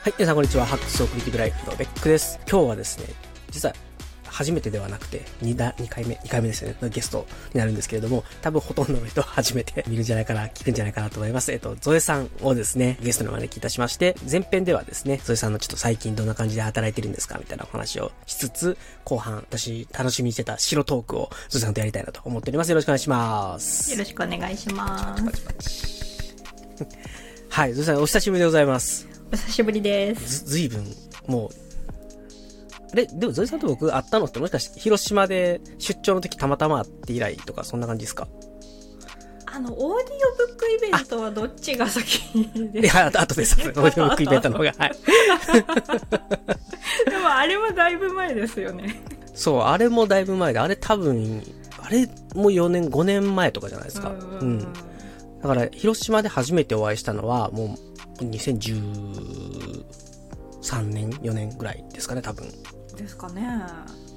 はい、皆さんこんにちは。ハックスオクリティブライフのベックです。今日はですね、実は初めてではなくて、2, だ2回目、2回目ですね、のゲストになるんですけれども、多分ほとんどの人は初めて見るんじゃないかな、聞くんじゃないかなと思います。えっと、ゾエさんをですね、ゲストの招きいたしまして、前編ではですね、ゾエさんのちょっと最近どんな感じで働いてるんですかみたいなお話をしつつ、後半、私楽しみにしてた白トークをゾエさんとやりたいなと思っております。よろしくお願いします。よろしくお願いします。はい、ゾエさんお久しぶりでございます。お久しぶりです。ず、ずいぶん、もう、あれでも、ゾイさんと僕会ったのってもしかして、広島で出張の時たまたま会って以来とか、そんな感じですか？あの、オーディオブックイベントはどっちが先いですや、あとあとです。オーディオブックイベントの方が。はい。でもあれもだいぶ前ですよね。そう、あれもだいぶ前で、あれ多分、あれも4年、5年前とかじゃないですか。うん。だから、広島で初めてお会いしたのは、もう、2013年、4年ぐらいですかね、多分。ですかね。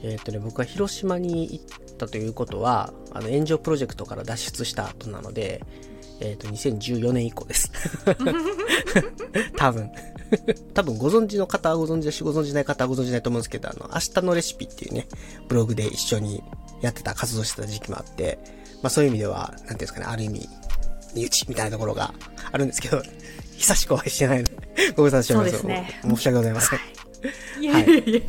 えっ、とね、僕は広島に行ったということは、あの、炎上プロジェクトから脱出した後なので、えっ、と、2014年以降です。多分。多分ご存知の方はご存知だし、ご存知ない方はご存知ないと思うんですけど、あの、明日のレシピっていうね、ブログで一緒にやってた、活動してた時期もあって、まあそういう意味では、なんていうんですかね、ある意味、身内みたいなところがあるんですけど、久しくお会いしてないので、ご無沙汰しております。そうですね申し訳ございません。いやいやいや。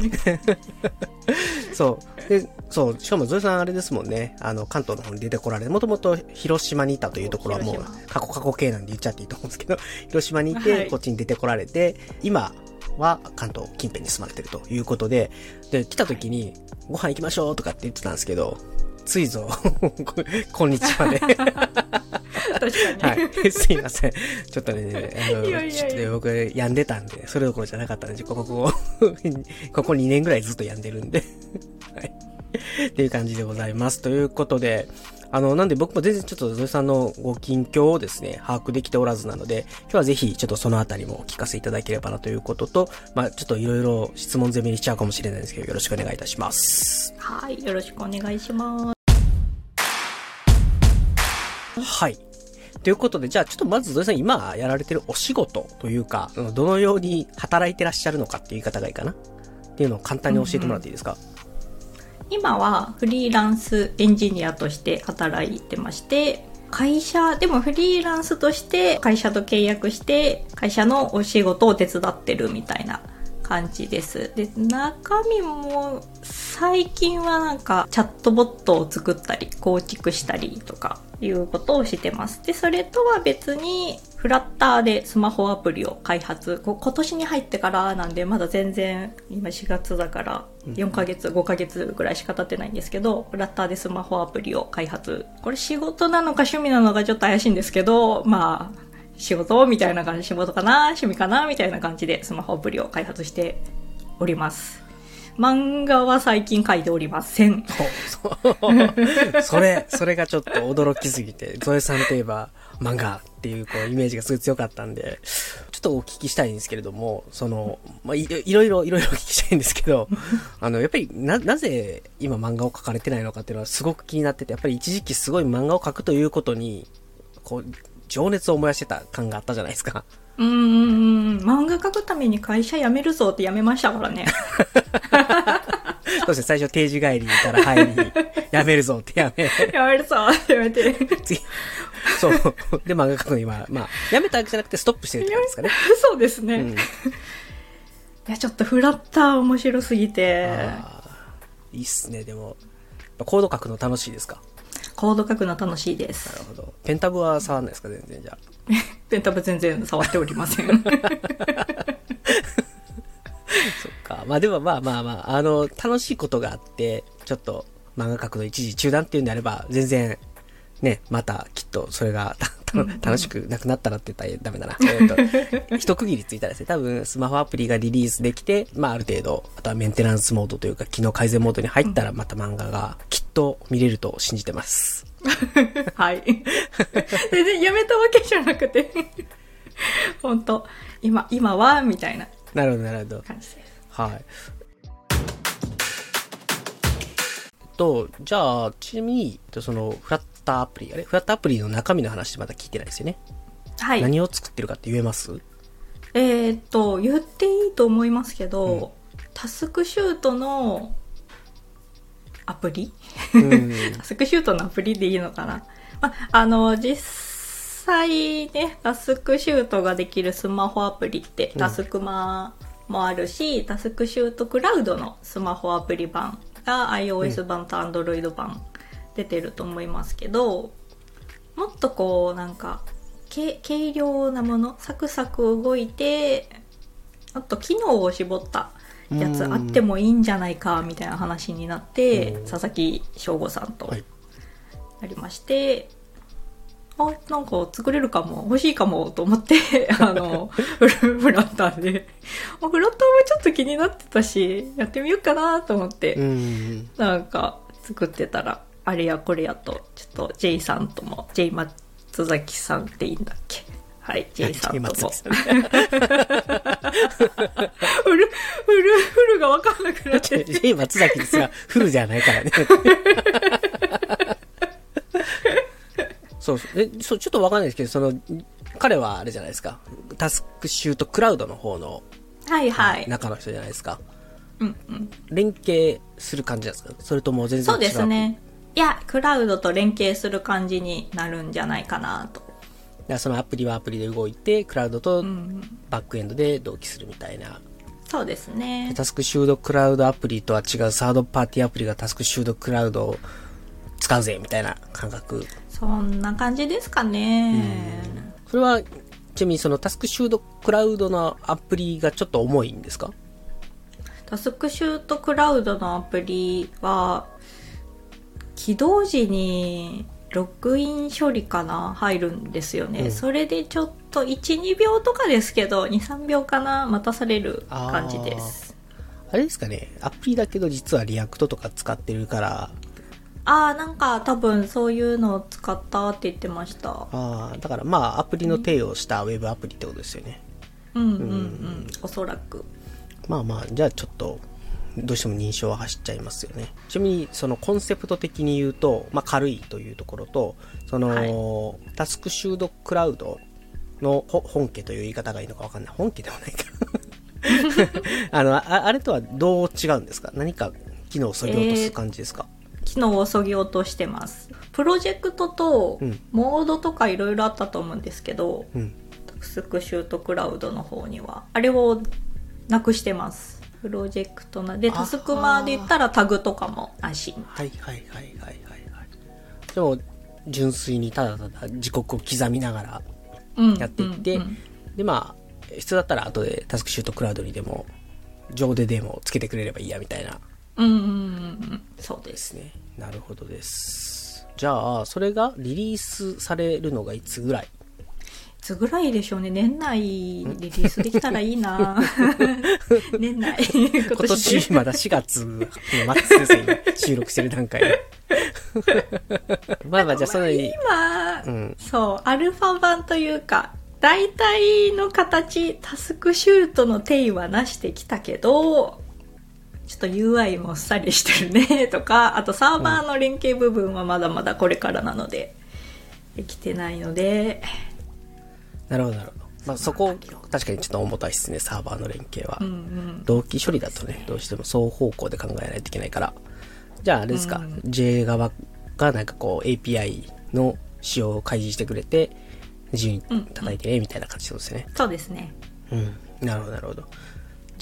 そう。で、そう、しかもゾエさんあれですもんね。あの、関東の方に出てこられて、もともと広島にいたというところはもう過去過去形なんで言っちゃっていいと思うんですけど、広島にいはて、いこっちに出てこられて、今は関東近辺に住まれてるということで、で、来た時に、ご飯行きましょうとかって言ってたんですけど、ついぞ、こんにちはで。確かに。はい。すいません。ちょっとね、あの、いやいやいやちょっとね、僕、病んでたんで、それどころじゃなかったんで、ここ、ここ、ここ2年ぐらいずっと病んでるんで、はい。っていう感じでございます。ということで、あの、なんで僕も全然ちょっとゾエさんのご近況をですね、把握できておらずなので、今日はぜひちょっとそのあたりもお聞かせいただければなということと、まあちょっといろいろ質問攻めにしちゃうかもしれないですけど、よろしくお願いいたします。はい。よろしくお願いします。はい。ということで、じゃあちょっとまず、ゾエさん今やられてるお仕事というか、どのように働いてらっしゃるのかっていう言い方がいいかなっていうのを簡単に教えてもらっていいですか、今はフリーランスエンジニアとして働いてまして、会社、でもフリーランスとして会社と契約して、会社のお仕事を手伝ってるみたいな感じです。で、中身も最近はなんかチャットボットを作ったり、構築したりとかいうことをしてます。で、それとは別にフラッターでスマホアプリを開発。こ今年に入ってからなんでまだ全然今4月だから4ヶ月、5ヶ月ぐらいしか経ってないんですけど、フラッターでスマホアプリを開発。これ仕事なのか趣味なのかちょっと怪しいんですけど、まあ、仕事みたいな感じ、仕事かな趣味かなみたいな感じでスマホアプリを開発しております。漫画は最近書いておりません。そ、れ、それがちょっと驚きすぎて、ゾエさんといえば漫画っていうこうイメージがすごい強かったんで、ちょっとお聞きしたいんですけれども、その、まあ、いいろいろ、いろいろお聞きしたいんですけど、あの、やっぱりな、なぜ今漫画を描かれてないのかっていうのはすごく気になってて、やっぱり一時期すごい漫画を描くということに、こう、情熱を燃やしてた感があったじゃないですか。うーん、漫画描くために会社辞めるぞって辞めましたからね。そうですね、最初定時帰りから入り、やめるぞってやめ、辞めるぞって辞めて。次、そう。で、漫画描くの今、まあ、やめたわけじゃなくてストップしてるって感じですかね。そうですね。うんいや、ちょっとフラッター面白すぎて、いいっすね、でも。コード書くの楽しいですか？コード書くの楽しいでなす。るほど。ペンタブは触んないですか？全然じゃあ。ペンタブ全然触っておりません。そっか。まあでもまあまあまあ、あの、楽しいことがあって、ちょっと漫画描くの一時中断っていうんであれば、全然、ね、またきっとそれが 楽しくなくなったらって言ったらダメだな。えっと、一区切りついたらですね、多分スマホアプリがリリースできて、まあある程度、あとはメンテナンスモードというか、機能改善モードに入ったらまた漫画がきっと見れると信じてます。はい。全然やめたわけじゃなくて、本当今、今は、みたいななるほど、なるほど。感じです。はい。と、じゃあ、ちなみに、その、フラッターアプリ、あれ？フラッターアプリの中身の話まだ聞いてないですよね。はい。何を作ってるかって言えます？えーっと、言っていいと思いますけど、タスクシュートのアプリ？うん。タスクシュートのアプリでいいのかな、ま、あの、実際ね、タスクシュートができるスマホアプリって、うんタスクマもあるし、タスクシュートクラウドのスマホアプリ版が iOS 版と Android 版出てると思いますけど、もっとこう、なんか、け軽量なもの、サクサク動いて、もっと機能を絞ったやつあってもいいんじゃないかみたいな話になってうん。佐々木翔吾さんとはい。なりまして、あなんか作れるかも欲しいかもと思って あのフルフラッターであフラッターもちょっと気になってたしやってみようかなと思って、うん。なんか作ってたらあれやこれやとちょっと J さんとも J 松崎さんっていいんだっけはい J さんとも フル、フル、フルが分かんなくなって。J 松崎ですが、フルじゃないからね。そうそう。え、そう、ちょっとわかんないですけど、その、彼はあれじゃないですか。タスクシュートクラウドの方のはいはい。中の人じゃないですか。うんうん。連携する感じなんですか？それとも全然違う？そうです。ね。いや、クラウドと連携する感じになるんじゃないかなと。だそのアプリはアプリで動いて、クラウドと。バックエンドで同期するみたいな。そうですね。タスクシュードクラウドアプリとは違うサードパーティーアプリがタスクシュードクラウドを使うぜみたいな感覚。そんな感じですかね。それは、ちなみにそのタスクシュードクラウドのアプリがちょっと重いんですか？タスクシュートクラウドのアプリは、起動時にログイン処理かな入るんですよね、うん。それでちょっと12秒とかですけど23秒かな待たされる感じです。あれですかね。アプリだけど実は React とか使ってるから、ああなんか多分そういうのを使ったって言ってましたああ、だからまあアプリの体をしたウェブアプリってことですよね。うんうんうんおそらくまあまあ、じゃあちょっと、どうしても認証は走っちゃいますよね。ちなみに、そのコンセプト的に言うと、まあ軽いというところと、その、タスクシュードクラウドのほ本家という言い方がいいのかわかんない。本家でもないか。あの、ああれとはどう違うんですか？何か機能を削ぎ落とす感じですか、機能をそぎ落としてます。プロジェクトとうん。モードとかいろいろあったと思うんですけど、うん。タスクシュートクラウドの方には。あれをなくしてます。プロジェクトなであタスクマで言ったらタグとかもなしはいはいはいはいはいはい。でも、純粋にただただ時刻を刻みながらうん。やっていって、うんうんでまあ必要だったら後でタスクシュートクラウドにでも上ででもつけてくれればいいやみたいなうんうんうんうん。そうでですすね。なるほどです。じゃあそれがリリースされるのがいつぐらい？いつぐらいでしょうね。年内リリースできたらいいな。年内。今今年年まだ4月の末ですよ。今収録してる段階で。まあまあじゃあその今、うんそうアルファ版というか大体の形タスクシュートの定位はなしてきたけどちょっと UI もっさりしてるねとか あとサーバーの連携部分はまだまだこれからなのでできてないのでなるほどなるほど、まあ、そこ確かにちょっと重たいですねサーバーの連携は、うんうん同期処理だとね、どうしても双方向で考えないといけないから。じゃああれですか、うん J 側がなんかこう API の仕様を開示してくれて、自由に叩いてね、みたいな感じですね。そうですねうん。なるほど、なるほど。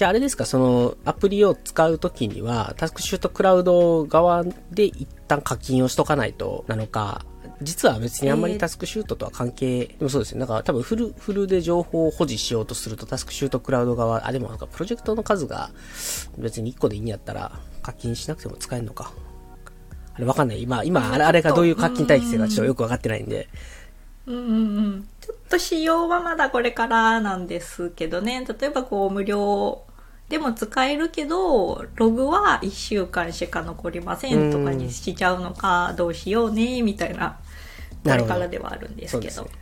じゃああれですか、そのアプリを使うときには、タスクシュートクラウド側で一旦課金をしとかないとなのか、実は別にあんまりえータスクシュートとは関係、でもそうですね。だから多分フル、フルで情報を保持しようとするとタスクシュートクラウド側、あ、でもなんかプロジェクトの数が別に1個でいいんやったら課金しなくても使えるのか。あれわかんない。今、今、あれあれがどういう課金体制がちょっとよくわかってないんで。うんうんうんちょっと仕様はまだこれからなんですけどね例えばこう無料でも使えるけどログは1週間しか残りませんとかにしちゃうのかどうしようねみたいなこれからではあるんですけどそうですね。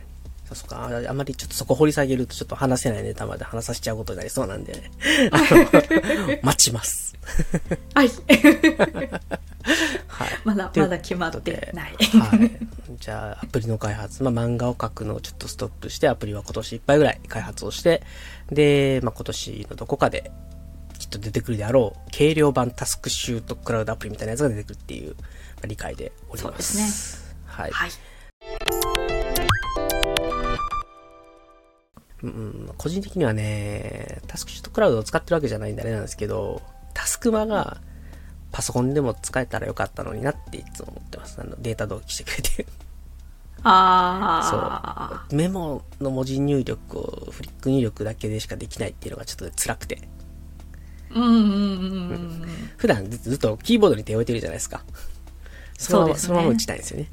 そうそうか。ああまりちょっとそこ掘り下げるとちょっと話せないネタまで話させちゃうことになりそうなんで、あの、待ちます。はいはい。まだまだ決まってないはい。じゃあアプリの開発、まあ漫画を描くのをちょっとストップして、アプリは今年いっぱいぐらい開発をして、で、まあ今年のどこかできっと出てくるであろう、軽量版タスクシュートクラウドアプリみたいなやつが出てくるっていう、まあ、理解でおります。そうですね。はい。はい。うん、個人的にはね、タスクシュートクラウドを使ってるわけじゃないんであれなんですけど、タスクマがパソコンでも使えたらよかったのになっていつも思ってます。あの、データ同期してくれて。あそう。メモの文字入力をフリック入力だけでしかできないっていうのがちょっと辛くて。あ。うんうんうんうん。普段ずっとキーボードに手を置いてるじゃないですか。そのまま、そうですねそのまま打ちたいんですよね。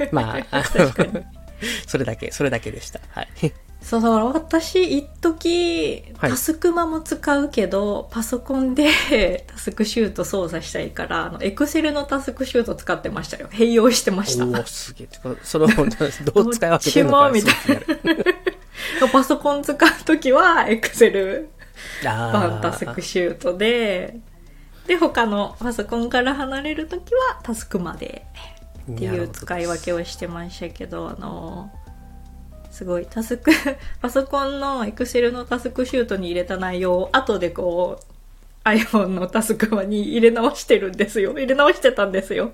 うん、まあ、あの それだけ、それだけでした。はい。そうだから私一時はいタスクマも使うけど、パソコンでタスクシュート操作したいからあのエクセルのタスクシュート使ってましたよ併用してましたおおすげえ。その、どう使い分けてるのかみたいなパソコン使う時はエクセルあ版タスクシュートで。で他のパソコンから離れる時はタスクまで。っていう使い分けをしてましたけどあのすごいタスク パソコンのエクセルのタスクシュートに入れた内容を後でこう iPhone のタスクマに入れ直してるんですよ。入れ直してたんですよ、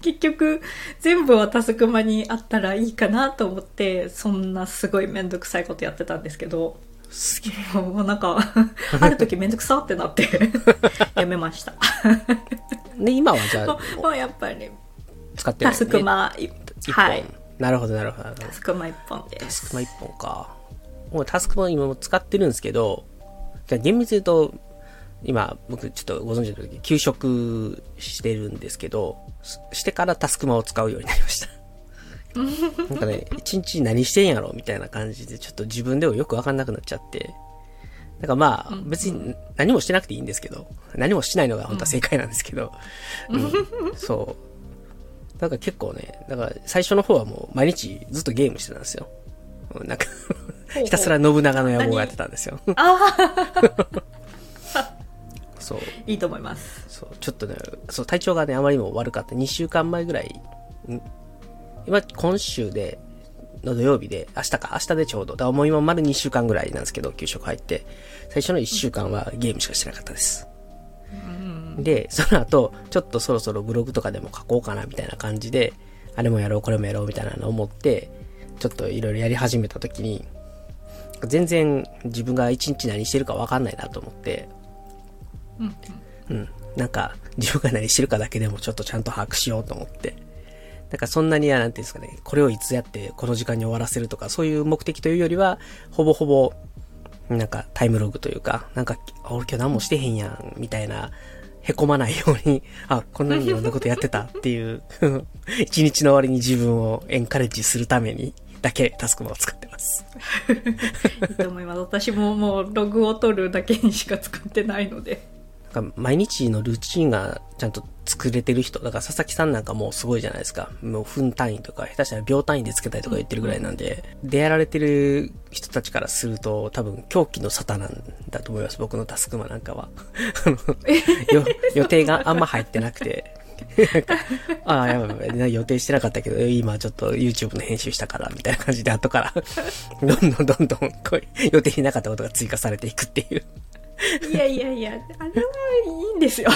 結局全部はタスクマにあったらいいかなと思ってそんなすごい面倒くさいことやってたんですけどすげえ。もうなんか ある時面倒くさってなって やめましたで、今はじゃあ、もうやっぱり使ってるタスクマ一本はい。なるほど、なるほど。タスクマ一本でタスすクマ一本か。もうタスクマ今も使ってるんですけど、じゃあ厳密に言うと、今、僕ちょっとご存知の時、休職してるんですけど、ししてからタスクマを使うようになりました。なんかね、一日何してんやろみたいな感じで、ちょっと自分でもよくわかんなくなっちゃって。だからまあ、別に何もしてなくていいんですけど、何もしないのが本当は正解なんですけど、うんそう。なんか結構ね、だから最初の方はもう毎日ずっとゲームしてたんですよ。うんなんか、ひたすら信長の野望をやってたんですよ。そう。いいと思いますそう、ちょっとね、そう、体調がね、あまりにも悪かった。2週間前ぐらい、ん今、今週で、の土曜日で、明日か、明日でちょうど。だからもう今丸2週間ぐらいなんですけど、給食入って。最初の1週間はゲームしかしてなかったです。で、その後、ちょっとそろそろブログとかでも書こうかな、みたいな感じで、あれもやろう、これもやろう、みたいなのを思って、ちょっといろいろやり始めた時に、全然自分が一日何してるかわかんないなと思って、うん。なんか、自分が何してるかだけでもちょっとちゃんと把握しようと思って。なんかそんなに、なんていうんですかね、これをいつやってこの時間に終わらせるとか、そういう目的というよりは、ほぼほぼ、なんかタイムログというか、なんか、あ俺今日何もしてへんやん、みたいな、へこまないように、あ、こんなにいろんなことやってたっていう、一日の終わりに自分をエンカレッジするために、だけタスクマを使ってます。いいと思います私ももうログを取るだけにしか使ってないのでなんか毎日のルーチンがちゃんと作れてる人、だから佐々木さんなんかもうすごいじゃないですか。もう分単位とか、下手したら秒単位でつけたりとか言ってるぐらいなんで、でやられてる人たちからすると多分狂気の沙汰なんだと思います。僕のタスクマなんかは。予定があんま入ってなくて。ああ、やばいやばい予定してなかったけど、今ちょっと YouTube の編集したから、みたいな感じで後から、どんどんどんどんこう予定になかったことが追加されていくっていう。いやいやいやあれはいいんですよ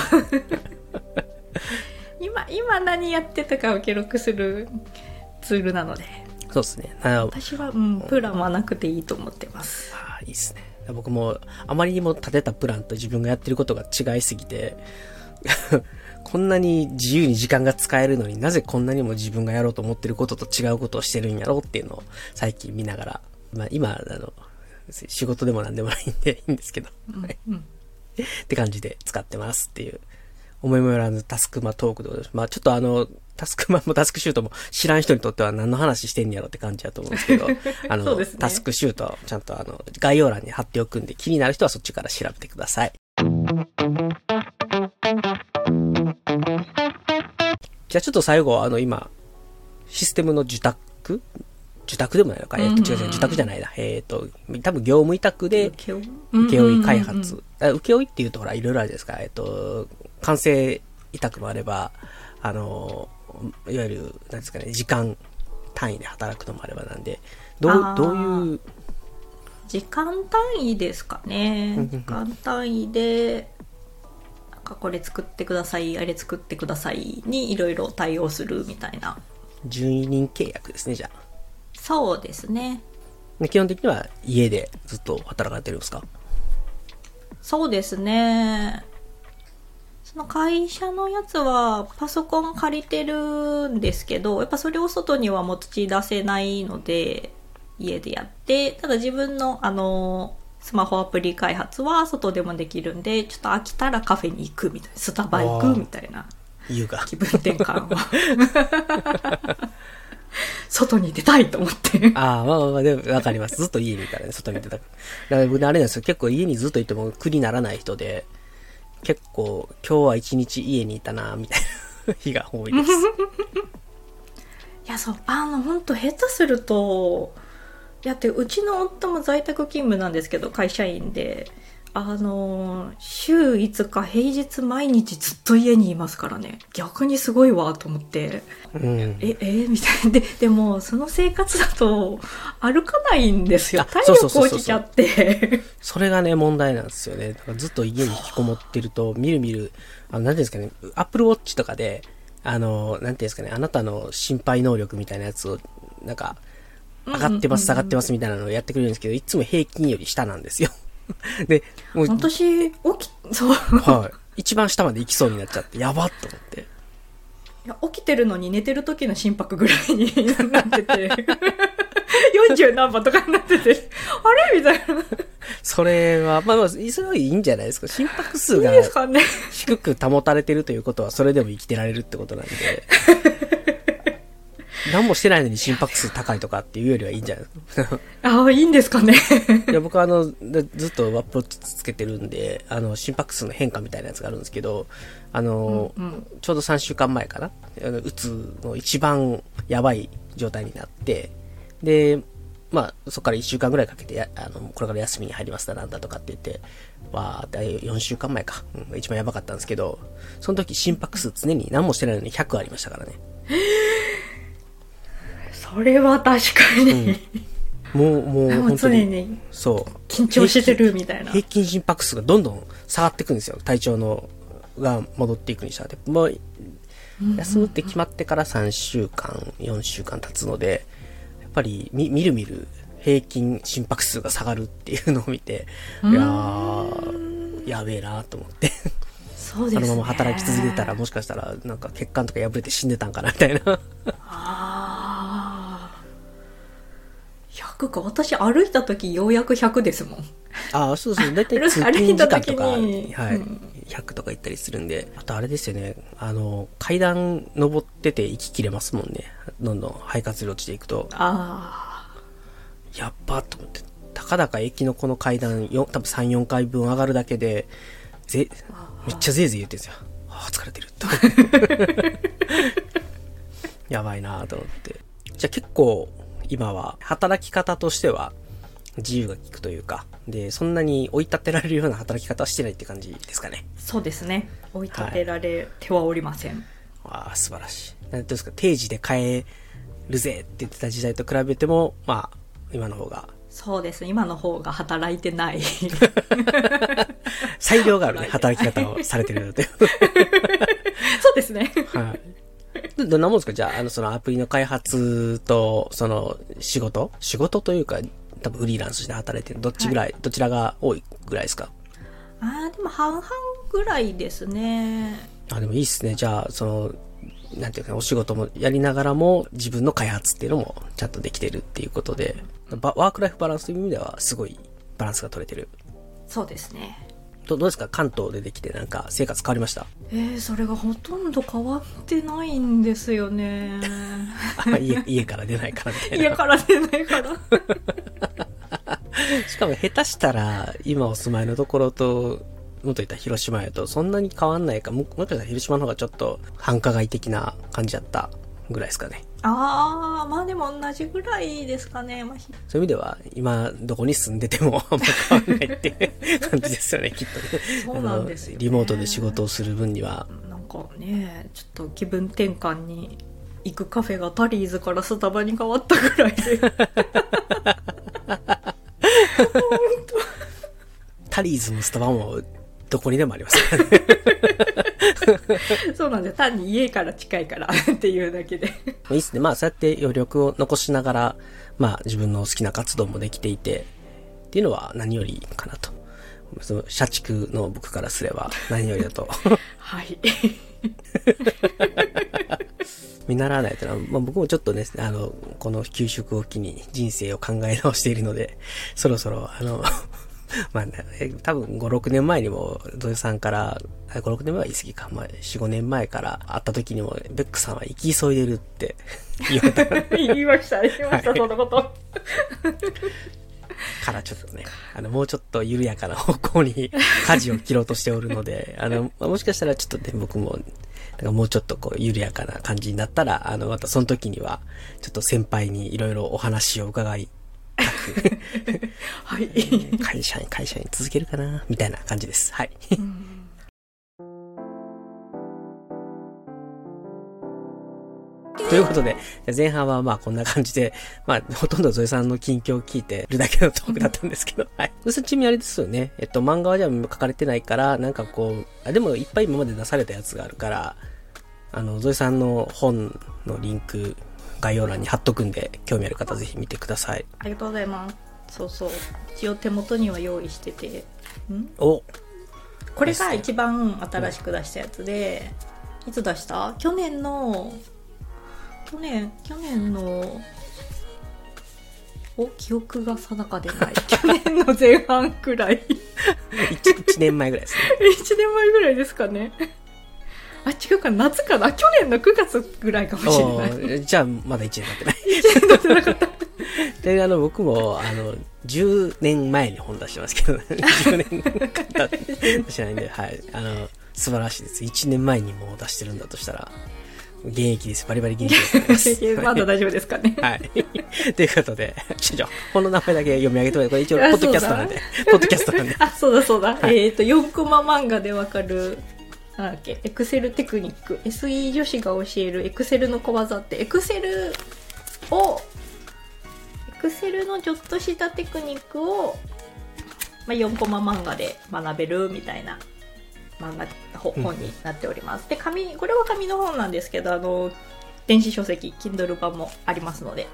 今今何やってたかを記録するツールなので。そうですね。私は、うん、プランはなくていいと思ってます。ああ、いいですね。僕も、あまりにも立てたプランと自分がやってることが違いすぎて、こんなに自由に時間が使えるのになぜこんなにも自分がやろうと思ってることと違うことをしてるんやろうっていうのを最近見ながら、まあ今、あの、仕事でもなんでもないんでいいんですけど、はい って感じで使ってますっていう、思いもよらぬタスクマトークでございます。まあちょっとあの、タスクマもタスクシュートも知らん人にとっては何の話してんやろって感じだと思うんですけど、あの、ねタスクシュートちゃんとあの、概要欄に貼っておくんで気になる人はそっちから調べてください。じゃあちょっと最後、あの今、システムの受託受託でもないのか、えっと、違う違う、受託じゃないな。えっと、多分業務委託で、請負開発。あ請負っていうとほら、いろいろあるじゃないですか。えっと、完成委託もあれば、あの、いわゆる、なんですかね、時間単位で働くのもあればなんで、どうどういう、時間単位ですかね。時間単位でなんかこれ作ってくださいあれ作ってくださいにいろいろ対応するみたいな。順位人契約ですね、じゃあ。そうですね。で基本的には家でずっと働かれてるんですか？そうですね。その会社のやつはパソコン借りてるんですけどやっぱそれを外には持ち出せないので家でやってただ自分のあのスマホアプリ開発は外でもできるんでちょっと飽きたらカフェに行くみたいなスタバ行くみたいな。優雅。気分転換は 外に出たいと思って ああ、まあまあまあ、でもわかります。ずっと家にいたらね、外見てた。だから僕ねあれなんですよ。結構家にずっといても苦にならない人で、結構今日は一日家にいたな、みたいな日が多いです。いやそうあの本当下手するとだってうちの夫も在宅勤務なんですけど会社員であの週5日平日毎日ずっと家にいますからね。逆にすごいわと思って。うん。ええみたいな。ででもその生活だと歩かないんですよ。あ体力落ちちゃって。それがね、問題なんですよね。だからずっと家に引きこもってると、みるみる、あの、なんていうんですかね、アップルウォッチとかで、あの、なんていうんですかね、あなたの心配能力みたいなやつを、なんか、上がってます、下がってますみたいなのをやってくれるんですけど、いつも平均より下なんですよ。で、もう、私起きそうはい。一番下まで行きそうになっちゃって、やばっと思って。いや起きてるのに寝てる時の心拍ぐらいになってて40何番とかになっててあれ？みたいなそれは、まあまあ、それはいいんじゃないですか。心拍数が低く保たれてるということは、それでも生きてられるってことなんで。何もしてないのに心拍数高いとかっていうよりはいいんじゃない？ですか。ああいいんですかねいや、僕はあの、でずっとワップウォッチつけてるんで、あの、心拍数の変化みたいなやつがあるんですけど、あの、うんうんちょうど3週間前かな、あのうつの一番やばい状態になって、で、まあ、そこから1週間ぐらいかけてや、あの、これから休みに入りますだなんだとかって言って、わーって、4週間前か、うん、一番やばかったんですけど、その時心拍数常に何もしてないのに100ありましたからね。それは確かに、もう、もう、でも本当に、常にそう。緊張してるみたいな平均心拍数がどんどん下がっていくんですよ。体調の、が戻っていくにしたって。もう、休むって決まってから3週間、4週間経つので、やっぱりみ、みるみる平均心拍数が下がるっていうのを見て、いやー、やべえなと思って。そうですねあのまま働き続けてたら、もしかしたら、なんか血管とか破れて死んでたんかな、みたいな。100か私歩いた時ようやく100ですもんああ、そうそう。だいたい歩通勤時間とか、はい、うん100とか行ったりするんで。あとあれですよね。あの、階段登ってて息切れますもんね。どんどん肺活量落ちていくと。あやっばと思って。たかだか駅のこの階段、よ多分3、4回分上がるだけで、ぜ、めっちゃぜいぜい言ってるんですよ。ああ、疲れてる。と やばいなと思って。じゃあ結構、今は、働き方としては、自由が利くというか、で、そんなに追い立てられるような働き方はしてないって感じですかね。あそうですね追い立てられてはおりません、ああ、素晴らしい。なんていうんですか、定時で変えるぜって言ってた時代と比べても、まあ、今の方が、そうですね今の方が働いてない 裁量があるね、働き方をされてるので。そうですねはい。どどんなもんですか？じゃあ、あの、そのアプリの開発と、その、仕事？仕事というか、多分フリーランスして働いてるどっちぐらい、どちらが多いぐらいですか？ああでも半々ぐらいですね。あ、でもいいっすね。じゃあ、その、なんていうかな、お仕事もやりながらも、自分の開発っていうのもちゃんとできてるっていうことで、ばワークライフバランスという意味では、すごいバランスが取れてる。そうですねどどうですか？関東でできてなんか生活変わりました？えー、それがほとんど変わってないんですよね。あ家家から出ないからみたいな。家から出ないから。しかも下手したら、今お住まいのところと、もっと言ったら広島やと、そんなに変わんないか、ももしかしたら広島の方がちょっと繁華街的な感じだったぐらいですかね。ああまあでも同じぐらいですかね、まあ、ひそういう意味では、今、どこに住んでても あんま変わんないって 感じですよね、きっとね。そうなんですよねリモートで仕事をする分には。なんかねちょっと気分転換に行くカフェがタリーズからスタバに変わったぐらいで。タリーズもスタバもどこにでもありますね。そうなんですよ。単に家から近いから っていうだけで。いいっすね。まあそうやって余力を残しながら、まあ自分の好きな活動もできていて、っていうのは何よりかなと。その社畜の僕からすれば何よりだと。はい。見習わないというのは、まあ、僕もちょっとね、あの、この給食を機に人生を考え直しているので、そろそろ、あの、まあ、ね、多分5、6年前にも、土井さんから、5、6年前は言い過ぎか、まあ、4、5年前から会った時にも、ベックさんは生き急いでるって 言われた言いました、言いました、そのこと。からちょっとね、あの、もうちょっと緩やかな方向に舵を切ろうとしておるので、あの、もしかしたらちょっとね、僕も、なんかもうちょっとこう、緩やかな感じになったら、あの、またその時には、ちょっと先輩にいろいろお話を伺い、はい。会社に、会社に続けるかな、みたいな感じです。はい。ということで、前半はまあこんな感じで、まあほとんどゾエさんの近況を聞いてるだけのトークだったんですけど、はい。ゾエさんちなみにあれですよね。えっと、漫画はじゃあ書かれてないから、なんかこう、あでもいっぱい今まで出されたやつがあるから、あの、ゾエさんの本のリンク、概要欄に貼っとくんで、興味ある方ぜひ見てください。ありがとうございます。そうそう。一応手元には用意してて。ん？おこれが一番新しく出したやつで、いつ出した？去年の、去年、去年の、お、記憶が定かでない。去年の前半くらい。1, 1年前ぐらいですね。1年前ぐらいですかね。あ、違うかな夏かな？去年の9月ぐらいかもしれおない。ーじゃあ、まだ1年経ってない。1年経ってなかった。で、あの、僕も、あの、10年前に本出してますけど、10年経ってしないんで、はい。あの、素晴らしいです。1年前にもう出してるんだとしたら、現役です。バリバリ 現役です。まだ大丈夫ですかね。はい。ということで、ちょ、ちょ、この名前だけ読み上げてもらこれ一応、ポッドキャストなんで、ポッドキャストなんで。あ、そうだそうだ。はいえっ、と、4コマ漫画でわかる、なんだっけ、エクセルテクニック。SE 女子が教えるエクセルの小技って、エクセルを、エクセルのちょっとしたテクニックを、まあ、4コマ漫画で学べるみたいな漫画、本になっております。で、紙、これは紙の本なんですけど、あの、電子書籍、Kindle 版もありますので、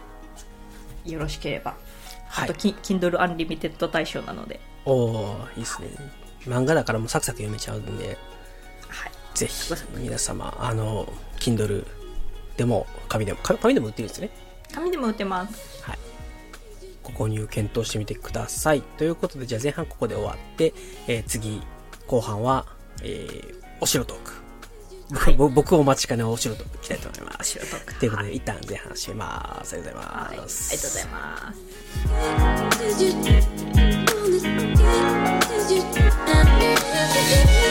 よろしければ。はいあと、。キ Kindle Unlimited 対象なので、おー、いいですね。漫画だからもうサクサク読めちゃうんで、はい。ぜひ皆様あの Kindle でも紙でも紙でも売ってるんですね紙でも売ってますはいご購入検討してみてくださいということでじゃあ前半ここで終わって、えー、次後半は、えー、お城トークはい、僕お待ちかねお城トークいきたいと思います。お城トーク ということで、はい、一旦前半します。ありがとうございます。はい、ありがとうございます。